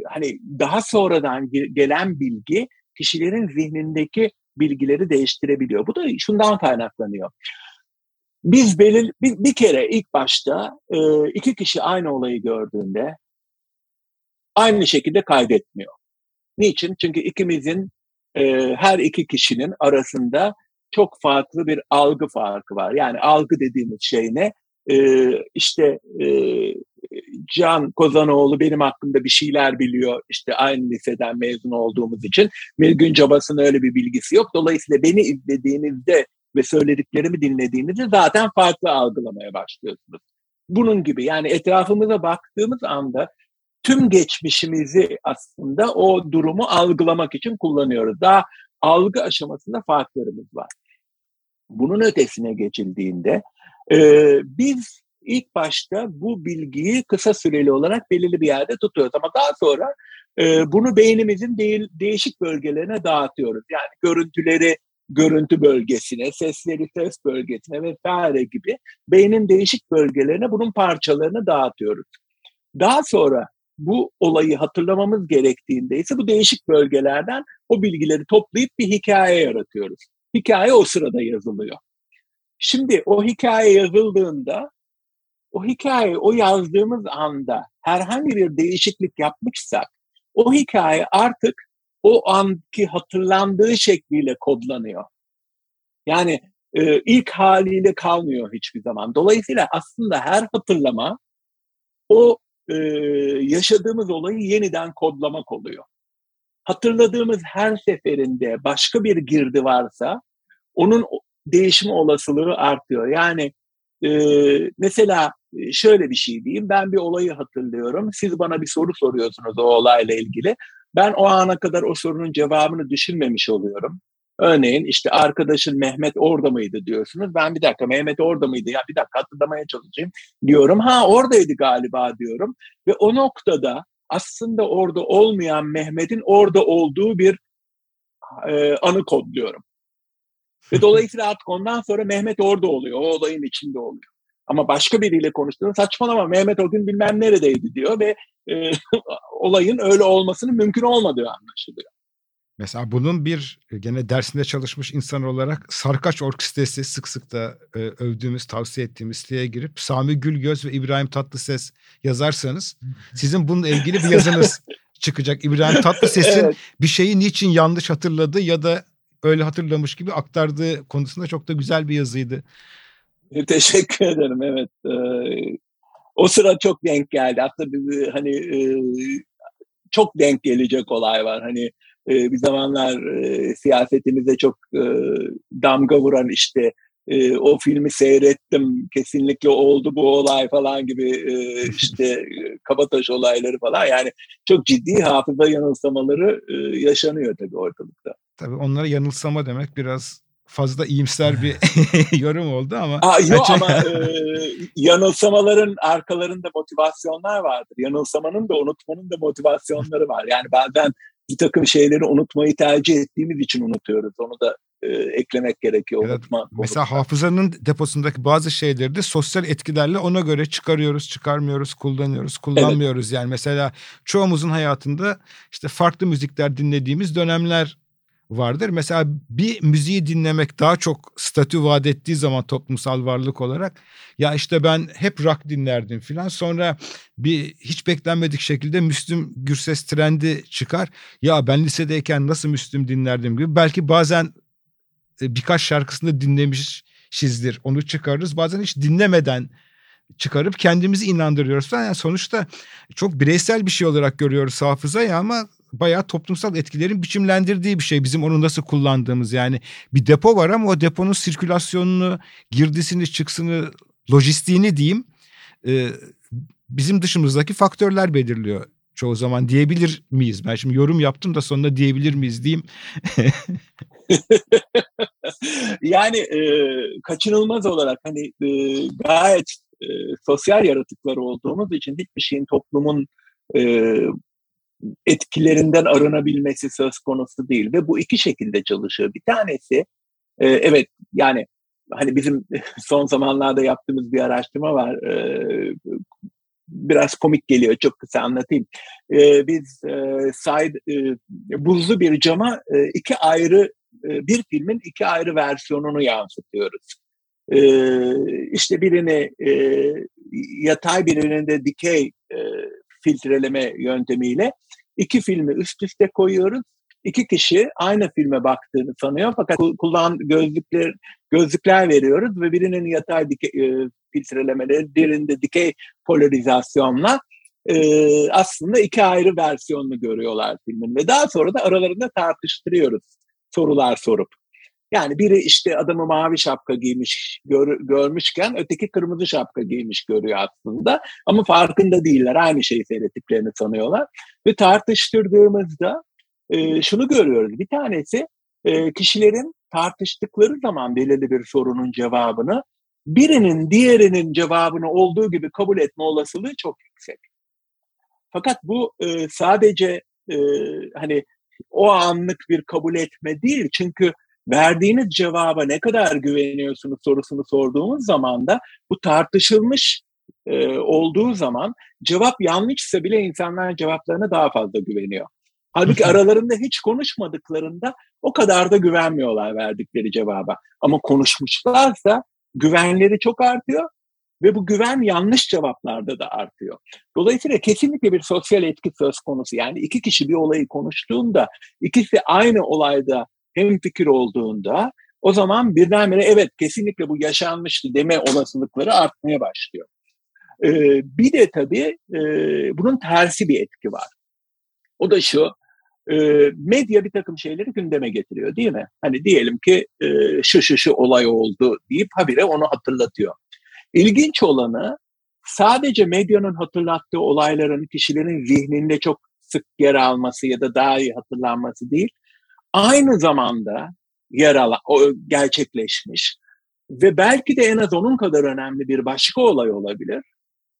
hani daha sonradan gelen bilgi kişilerin zihnindeki bilgileri değiştirebiliyor. Bu da şundan kaynaklanıyor. Biz belir bir, bir kere ilk başta e, iki kişi aynı olayı gördüğünde aynı şekilde kaydetmiyor. Niçin? Çünkü ikimizin e, her iki kişinin arasında çok farklı bir algı farkı var. Yani algı dediğimiz şey ne? E, işte e, Can Kozanoğlu benim hakkında bir şeyler biliyor. İşte aynı liseden mezun olduğumuz için. Mirgün Cabas'ın öyle bir bilgisi yok. Dolayısıyla beni izlediğinizde ve söylediklerimi dinlediğinizde zaten farklı algılamaya başlıyorsunuz. Bunun gibi yani etrafımıza baktığımız anda tüm geçmişimizi aslında o durumu algılamak için kullanıyoruz. Daha algı aşamasında farklarımız var. Bunun ötesine geçildiğinde e, biz ilk başta bu bilgiyi kısa süreli olarak belirli bir yerde tutuyoruz ama daha sonra e, bunu beynimizin değil, değişik bölgelerine dağıtıyoruz. Yani görüntüleri görüntü bölgesine, sesleri ses bölgesine vesaire gibi beynin değişik bölgelerine bunun parçalarını dağıtıyoruz. Daha sonra bu olayı hatırlamamız gerektiğinde ise bu değişik bölgelerden o bilgileri toplayıp bir hikaye yaratıyoruz. Hikaye o sırada yazılıyor. Şimdi o hikaye yazıldığında o hikaye o yazdığımız anda herhangi bir değişiklik yapmışsak o hikaye artık o anki hatırlandığı şekliyle kodlanıyor. Yani e, ilk haliyle kalmıyor hiçbir zaman. Dolayısıyla aslında her hatırlama o e, yaşadığımız olayı yeniden kodlamak oluyor. Hatırladığımız her seferinde başka bir girdi varsa onun değişim olasılığı artıyor. Yani e, mesela şöyle bir şey diyeyim. Ben bir olayı hatırlıyorum. Siz bana bir soru soruyorsunuz o olayla ilgili. Ben o ana kadar o sorunun cevabını düşünmemiş oluyorum. Örneğin işte arkadaşın Mehmet orada mıydı diyorsunuz. Ben bir dakika Mehmet orada mıydı ya bir dakika hatırlamaya çalışayım diyorum. Ha oradaydı galiba diyorum. Ve o noktada aslında orada olmayan Mehmet'in orada olduğu bir e, anı kodluyorum. Ve dolayısıyla artık ondan sonra Mehmet orada oluyor. O olayın içinde oluyor. Ama başka biriyle konuştuğunda saçmalama Mehmet o gün bilmem neredeydi diyor ve e, olayın öyle olmasının mümkün olmadığı anlaşılıyor. Mesela bunun bir e, gene dersinde çalışmış insan olarak Sarkaç Orkestresi sık sık da e, övdüğümüz, tavsiye ettiğimiz siteye girip Sami Gülgöz ve İbrahim Tatlıses yazarsanız sizin bununla ilgili bir yazınız çıkacak. İbrahim Tatlıses'in evet. bir şeyi niçin yanlış hatırladı ya da öyle hatırlamış gibi aktardığı konusunda çok da güzel bir yazıydı. Teşekkür ederim evet. Ee, o sıra çok denk geldi. Hatta bir, hani e, çok denk gelecek olay var. Hani e, bir zamanlar e, siyasetimize çok e, damga vuran işte e, o filmi seyrettim kesinlikle oldu bu olay falan gibi e, işte kabataş olayları falan yani çok ciddi hafıza yanılsamaları e, yaşanıyor tabii ortalıkta. Tabii onlara yanılsama demek biraz fazla iyimser bir yorum oldu ama. Aa, yok ama e, yanılsamaların arkalarında motivasyonlar vardır. Yanılsamanın da unutmanın da motivasyonları var. Yani bazen bir takım şeyleri unutmayı tercih ettiğimiz için unutuyoruz. Onu da e, eklemek gerekiyor. Evet, unutma, mesela unutma. hafızanın deposundaki bazı şeyleri de sosyal etkilerle ona göre çıkarıyoruz, çıkarmıyoruz, kullanıyoruz, kullanmıyoruz. Evet. Yani mesela çoğumuzun hayatında işte farklı müzikler dinlediğimiz dönemler vardır. Mesela bir müziği dinlemek daha çok statü vaat ettiği zaman toplumsal varlık olarak ya işte ben hep rock dinlerdim filan sonra bir hiç beklenmedik şekilde Müslüm Gürses trendi çıkar. Ya ben lisedeyken nasıl Müslüm dinlerdim gibi belki bazen e, birkaç şarkısını dinlemişizdir onu çıkarırız bazen hiç dinlemeden çıkarıp kendimizi inandırıyoruz Yani sonuçta çok bireysel bir şey olarak görüyoruz hafızayı ama bayağı toplumsal etkilerin biçimlendirdiği bir şey. Bizim onu nasıl kullandığımız yani bir depo var ama o deponun sirkülasyonunu, girdisini, çıksını, lojistiğini diyeyim e, bizim dışımızdaki faktörler belirliyor çoğu zaman diyebilir miyiz? Ben şimdi yorum yaptım da sonunda diyebilir miyiz diyeyim. yani e, kaçınılmaz olarak hani e, gayet e, sosyal yaratıklar olduğumuz için hiçbir şeyin toplumun e, etkilerinden arınabilmesi söz konusu değil ve bu iki şekilde çalışıyor. Bir tanesi e, evet yani hani bizim son zamanlarda yaptığımız bir araştırma var. E, biraz komik geliyor çok kısa anlatayım. E, biz e, side, e, buzlu bir cama e, iki ayrı e, bir filmin iki ayrı versiyonunu yansıtıyoruz. E, işte birini e, yatay birini de dikey e, filtreleme yöntemiyle iki filmi üst üste koyuyoruz. İki kişi aynı filme baktığını sanıyor fakat kullan gözlükler gözlükler veriyoruz ve birinin yatay dike, e, filtrelemeleri, birinde dikey polarizasyonla e, aslında iki ayrı versiyonunu görüyorlar filmin ve daha sonra da aralarında tartıştırıyoruz sorular sorup. Yani biri işte adamı mavi şapka giymiş gör, görmüşken öteki kırmızı şapka giymiş görüyor aslında. Ama farkında değiller. Aynı şeyi seyrettiklerini sanıyorlar. Ve tartıştırdığımızda e, şunu görüyoruz. Bir tanesi e, kişilerin tartıştıkları zaman belirli bir sorunun cevabını birinin diğerinin cevabını olduğu gibi kabul etme olasılığı çok yüksek. Fakat bu e, sadece e, hani o anlık bir kabul etme değil. Çünkü verdiğiniz cevaba ne kadar güveniyorsunuz sorusunu sorduğumuz zaman da bu tartışılmış e, olduğu zaman cevap yanlışsa bile insanlar cevaplarına daha fazla güveniyor. Halbuki aralarında hiç konuşmadıklarında o kadar da güvenmiyorlar verdikleri cevaba. Ama konuşmuşlarsa güvenleri çok artıyor ve bu güven yanlış cevaplarda da artıyor. Dolayısıyla kesinlikle bir sosyal etki söz konusu. Yani iki kişi bir olayı konuştuğunda ikisi aynı olayda hem fikir olduğunda o zaman birdenbire evet kesinlikle bu yaşanmıştı deme olasılıkları artmaya başlıyor. Ee, bir de tabii e, bunun tersi bir etki var. O da şu, e, medya bir takım şeyleri gündeme getiriyor değil mi? Hani diyelim ki e, şu şu şu olay oldu deyip habire onu hatırlatıyor. İlginç olanı sadece medyanın hatırlattığı olayların kişilerin zihninde çok sık yer alması ya da daha iyi hatırlanması değil, aynı zamanda yer alan, gerçekleşmiş ve belki de en az onun kadar önemli bir başka olay olabilir.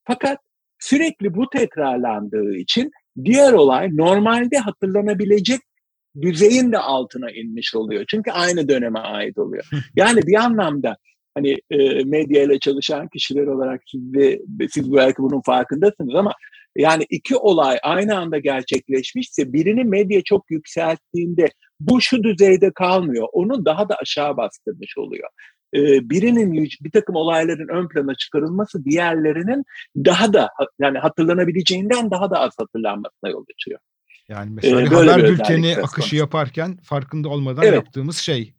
Fakat sürekli bu tekrarlandığı için diğer olay normalde hatırlanabilecek düzeyin de altına inmiş oluyor. Çünkü aynı döneme ait oluyor. Yani bir anlamda hani e, medya ile çalışan kişiler olarak siz, de, siz belki bunun farkındasınız ama yani iki olay aynı anda gerçekleşmişse birini medya çok yükselttiğinde bu şu düzeyde kalmıyor. Onu daha da aşağı bastırmış oluyor. Ee, birinin bir takım olayların ön plana çıkarılması diğerlerinin daha da yani hatırlanabileceğinden daha da az hatırlanmasına yol açıyor. Yani mesela ee, haber bülteni akışı yaparken farkında olmadan evet. yaptığımız şey.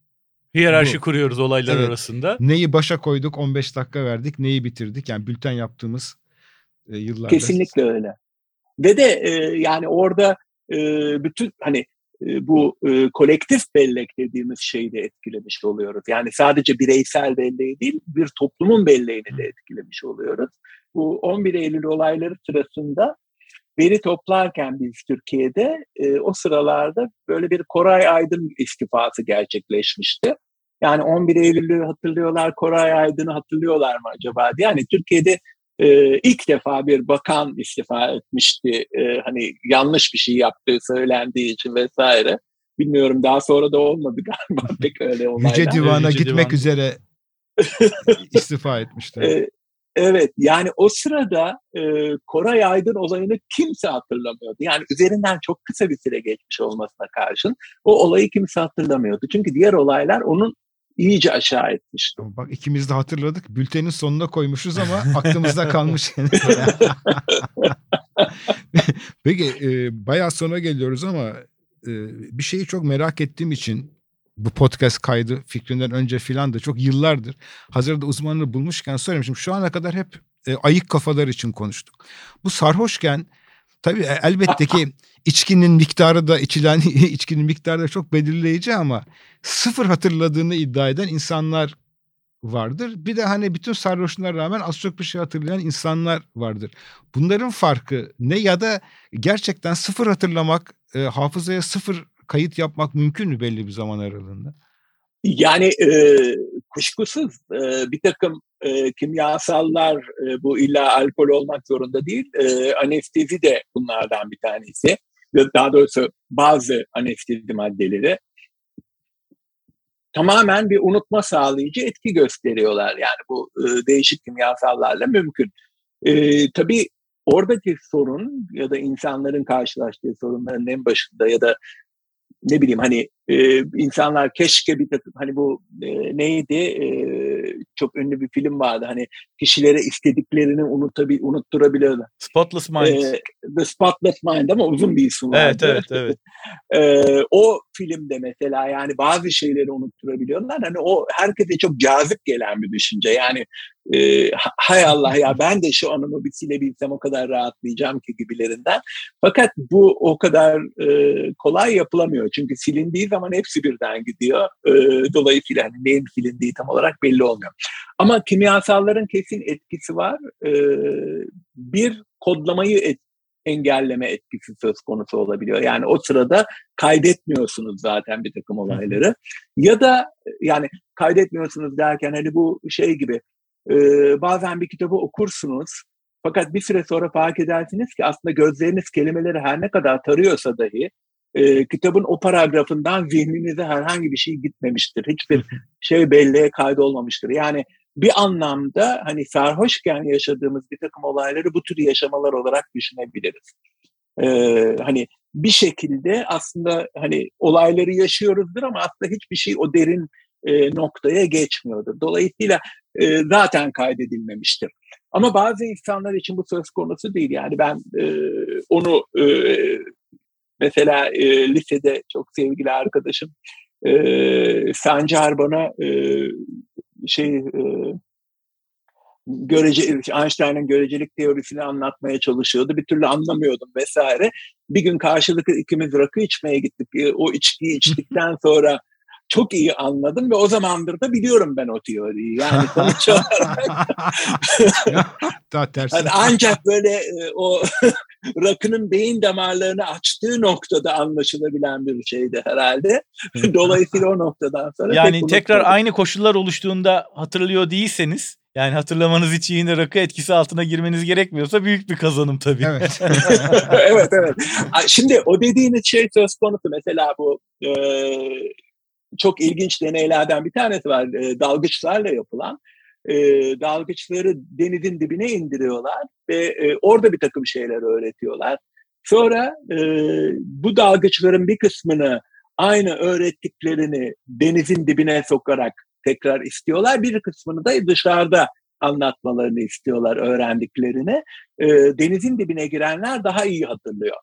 Hiyerarşi bu. kuruyoruz olaylar evet. arasında. Neyi başa koyduk 15 dakika verdik neyi bitirdik yani bülten yaptığımız e, yıllarda. Kesinlikle öyle. Ve de e, yani orada e, bütün hani bu e, kolektif bellek dediğimiz şeyi de etkilemiş oluyoruz. Yani sadece bireysel belleği değil, bir toplumun belleğini de etkilemiş oluyoruz. Bu 11 Eylül olayları sırasında veri toplarken biz Türkiye'de e, o sıralarda böyle bir Koray Aydın istifası gerçekleşmişti. Yani 11 Eylül'ü hatırlıyorlar, Koray Aydın'ı hatırlıyorlar mı acaba diye. Yani Türkiye'de e, ilk defa bir bakan istifa etmişti. E, hani yanlış bir şey yaptığı söylendiği için vesaire. Bilmiyorum daha sonra da olmadı galiba pek öyle olaylar. Yüce Divan'a Yüce gitmek Divan. üzere istifa etmişti. E, evet yani o sırada e, Koray Aydın olayını kimse hatırlamıyordu. Yani üzerinden çok kısa bir süre geçmiş olmasına karşın o olayı kimse hatırlamıyordu. Çünkü diğer olaylar onun iyice aşağı etmişti. Bak ikimiz de hatırladık. Bültenin sonuna koymuşuz ama aklımızda kalmış. Peki e, bayağı sona geliyoruz ama e, bir şeyi çok merak ettiğim için bu podcast kaydı fikrinden önce filan da çok yıllardır hazırda uzmanını bulmuşken. Şimdi şu ana kadar hep e, ayık kafalar için konuştuk. Bu sarhoşken tabii e, elbette ki içkinin miktarı da içilen içkinin miktarı da çok belirleyici ama sıfır hatırladığını iddia eden insanlar vardır. Bir de hani bütün sarhoşluğuna rağmen az çok bir şey hatırlayan insanlar vardır. Bunların farkı ne ya da gerçekten sıfır hatırlamak, e, hafızaya sıfır kayıt yapmak mümkün mü belli bir zaman aralığında? Yani e, kuşkusuz e, bir takım e, kimyasallar e, bu illa alkol olmak zorunda değil. E, anestezi de bunlardan bir tanesi. Daha doğrusu bazı anestezi maddeleri tamamen bir unutma sağlayıcı etki gösteriyorlar. Yani bu e, değişik kimyasallarla mümkün. E, tabii oradaki sorun ya da insanların karşılaştığı sorunların en başında ya da ne bileyim hani e, insanlar keşke bir takım hani bu e, neydi e, çok ünlü bir film vardı hani kişilere istediklerini unutabil unutturabiliyorlar. Spotless Mind. E, The Spotless Mind ama uzun bir isim vardı. Evet evet evet. e, o filmde mesela yani bazı şeyleri unutturabiliyorlar. Hani o herkese çok cazip gelen bir düşünce. Yani e, hay Allah ya ben de şu anımı bir silebilsem o kadar rahatlayacağım ki gibilerinden. Fakat bu o kadar e, kolay yapılamıyor. Çünkü silindiği zaman hepsi birden gidiyor. E, dolayısıyla hani neyin silindiği tam olarak belli olmuyor. Ama kimyasalların kesin etkisi var. E, bir kodlamayı et, engelleme etkisi söz konusu olabiliyor. Yani o sırada kaydetmiyorsunuz zaten bir takım olayları. Ya da yani kaydetmiyorsunuz derken hani bu şey gibi e, bazen bir kitabı okursunuz fakat bir süre sonra fark edersiniz ki aslında gözleriniz kelimeleri her ne kadar tarıyorsa dahi e, kitabın o paragrafından zihninize herhangi bir şey gitmemiştir. Hiçbir şey belleğe kaydolmamıştır. Yani bir anlamda hani sarhoşken yaşadığımız bir takım olayları bu tür yaşamalar olarak düşünebiliriz. Ee, hani bir şekilde aslında hani olayları yaşıyoruzdur ama aslında hiçbir şey o derin e, noktaya geçmiyordur. Dolayısıyla e, zaten kaydedilmemiştir. Ama bazı insanlar için bu söz konusu değil. Yani ben e, onu e, mesela e, lisede çok sevgili arkadaşım e, Sancar bana e, şey e, görece Einstein'ın görecelik teorisini anlatmaya çalışıyordu. Bir türlü anlamıyordum vesaire. Bir gün karşılıklı ikimiz rakı içmeye gittik. E, o içkiyi içtikten sonra çok iyi anladım ve o zamandır da biliyorum ben o teoriyi. Yani sonuç olarak daha tersi. Yani ancak böyle e, o rakının beyin damarlarını açtığı noktada anlaşılabilen bir şeydi herhalde. Dolayısıyla o noktadan sonra yani tekrar aynı koşullar oluştuğunda hatırlıyor değilseniz yani hatırlamanız için yine rakı etkisi altına girmeniz gerekmiyorsa büyük bir kazanım tabii. Evet. evet evet. Şimdi o dediğiniz şey söz konusu mesela bu e, çok ilginç deneylerden bir tanesi var. E, dalgıçlarla yapılan. E, dalgıçları denizin dibine indiriyorlar ve e, orada bir takım şeyler öğretiyorlar. Sonra e, bu dalgıçların bir kısmını aynı öğrettiklerini denizin dibine sokarak tekrar istiyorlar. Bir kısmını da dışarıda anlatmalarını istiyorlar öğrendiklerini. E, denizin dibine girenler daha iyi hatırlıyor.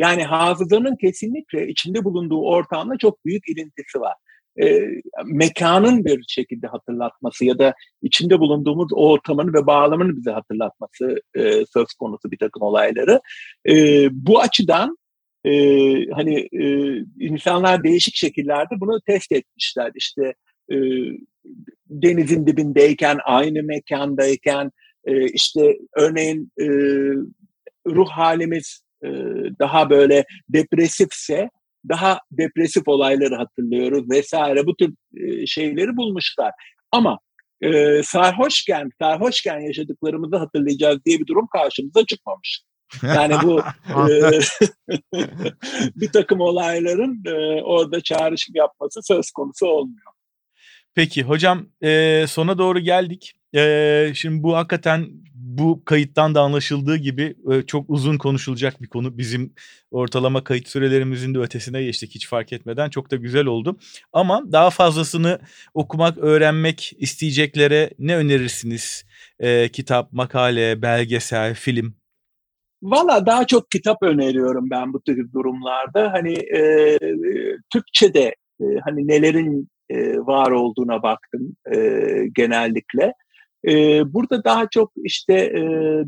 Yani hafızanın kesinlikle içinde bulunduğu ortamla çok büyük ilintisi var. E, mekanın bir şekilde hatırlatması ya da içinde bulunduğumuz ortamın ve bağlamını bize hatırlatması e, söz konusu bir takım olayları. E, bu açıdan e, hani e, insanlar değişik şekillerde bunu test etmişler. İşte e, denizin dibindeyken, aynı mekandayken, e, işte örneğin e, ruh halimiz daha böyle depresifse daha depresif olayları hatırlıyoruz vesaire bu tür e, şeyleri bulmuşlar. Ama e, sarhoşken, sarhoşken yaşadıklarımızı hatırlayacağız diye bir durum karşımıza çıkmamış. Yani bu e, bir takım olayların e, orada çağrışım yapması söz konusu olmuyor. Peki hocam e, sona doğru geldik. E, şimdi bu hakikaten bu kayıttan da anlaşıldığı gibi e, çok uzun konuşulacak bir konu. Bizim ortalama kayıt sürelerimizin de ötesine geçtik hiç fark etmeden. Çok da güzel oldu. Ama daha fazlasını okumak, öğrenmek isteyeceklere ne önerirsiniz? E, kitap, makale, belgesel, film? Valla daha çok kitap öneriyorum ben bu tür durumlarda. Hani e, Türkçe'de e, hani nelerin e, var olduğuna baktım e, genellikle. E, burada daha çok işte e,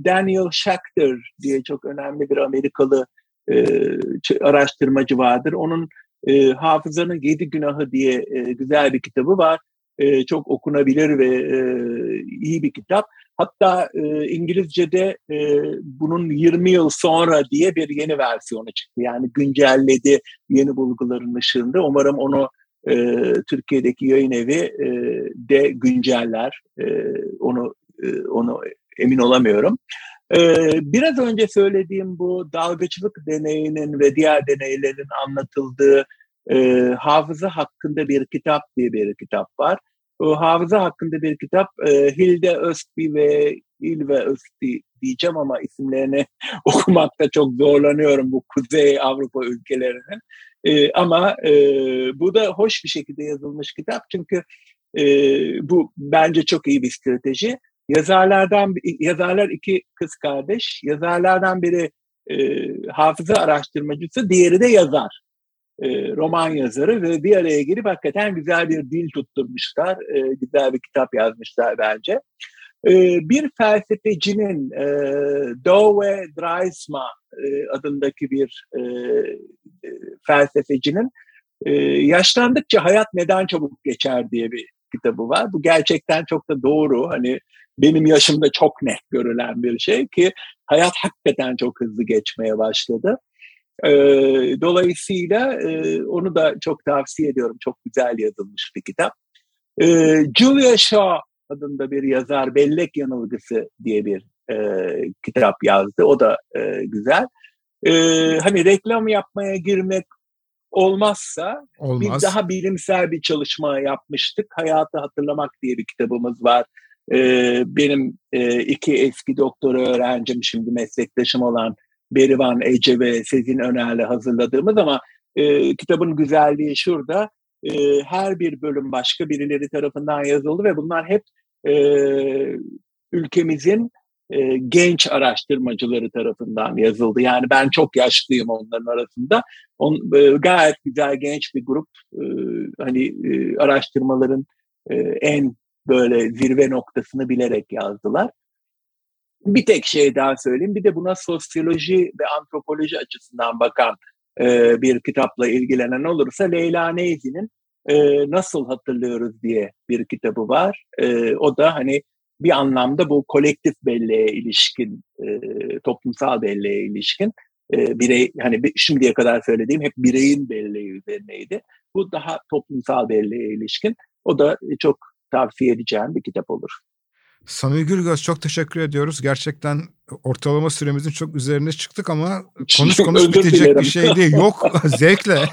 Daniel Schechter diye çok önemli bir Amerikalı e, araştırmacı vardır. Onun e, Hafızanın Yedi Günahı diye güzel bir kitabı var. Çok okunabilir ve iyi bir kitap. Hatta İngilizce'de bunun 20 yıl sonra diye bir yeni versiyonu çıktı. Yani güncelledi yeni bulguların ışığında. Umarım onu e, Türkiye'deki yayın evi e, de günceller. E, onu e, onu emin olamıyorum. E, biraz önce söylediğim bu dalgıçlık deneyinin ve diğer deneylerin anlatıldığı e, hafıza hakkında bir kitap diye bir kitap var. O hafıza hakkında bir kitap e, Hilde Östby ve İlve Östby diyeceğim ama isimlerini okumakta çok zorlanıyorum bu Kuzey Avrupa ülkelerinin. E, ama e, bu da hoş bir şekilde yazılmış kitap çünkü e, bu bence çok iyi bir strateji. Yazarlardan yazarlar iki kız kardeş. Yazarlardan biri e, hafıza araştırmacısı, diğeri de yazar. E, roman yazarı ve bir araya gelip hakikaten güzel bir dil tutturmuşlar. E, güzel bir kitap yazmışlar bence. E, bir felsefecinin e, Dove Dreisma adındaki bir felsefecinin yaşlandıkça hayat neden çabuk geçer diye bir kitabı var. Bu gerçekten çok da doğru. Hani benim yaşımda çok net görülen bir şey ki hayat hakikaten çok hızlı geçmeye başladı. E, dolayısıyla e, onu da çok tavsiye ediyorum. Çok güzel yazılmış bir kitap. E, Julia Shaw adında bir yazar Bellek Yanılgısı diye bir e, kitap yazdı. O da e, güzel. E, hani reklam yapmaya girmek olmazsa Olmaz. biz daha bilimsel bir çalışma yapmıştık. Hayatı Hatırlamak diye bir kitabımız var. Ee, benim e, iki eski doktora öğrencim şimdi meslektaşım olan Berivan Ece ve Sezin Öner'le hazırladığımız ama e, kitabın güzelliği şurada. E, her bir bölüm başka birileri tarafından yazıldı ve bunlar hep e, ülkemizin e, genç araştırmacıları tarafından yazıldı. Yani ben çok yaşlıyım onların arasında. On, e, gayet güzel genç bir grup e, hani e, araştırmaların e, en böyle zirve noktasını bilerek yazdılar. Bir tek şey daha söyleyeyim. Bir de buna sosyoloji ve antropoloji açısından bakan e, bir kitapla ilgilenen olursa Leyla Neyzi'nin e, Nasıl Hatırlıyoruz diye bir kitabı var. E, o da hani bir anlamda bu kolektif belleğe ilişkin, e, toplumsal belleğe ilişkin e, birey, hani şimdiye kadar söylediğim hep bireyin belleği üzerineydi. Bu daha toplumsal belleğe ilişkin. O da çok tavsiye edeceğim bir kitap olur. Sami Gülgöz çok teşekkür ediyoruz. Gerçekten ortalama süremizin çok üzerine çıktık ama konuş konuş bitecek dilerim. bir şey değil. Yok zevkle.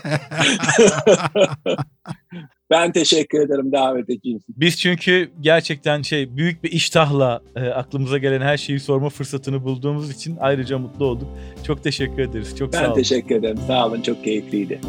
ben teşekkür ederim davet için. Biz çünkü gerçekten şey büyük bir iştahla e, aklımıza gelen her şeyi sorma fırsatını bulduğumuz için ayrıca mutlu olduk. Çok teşekkür ederiz. Çok ben sağ olun. Ben teşekkür ederim. Sağ olun. Çok keyifliydi.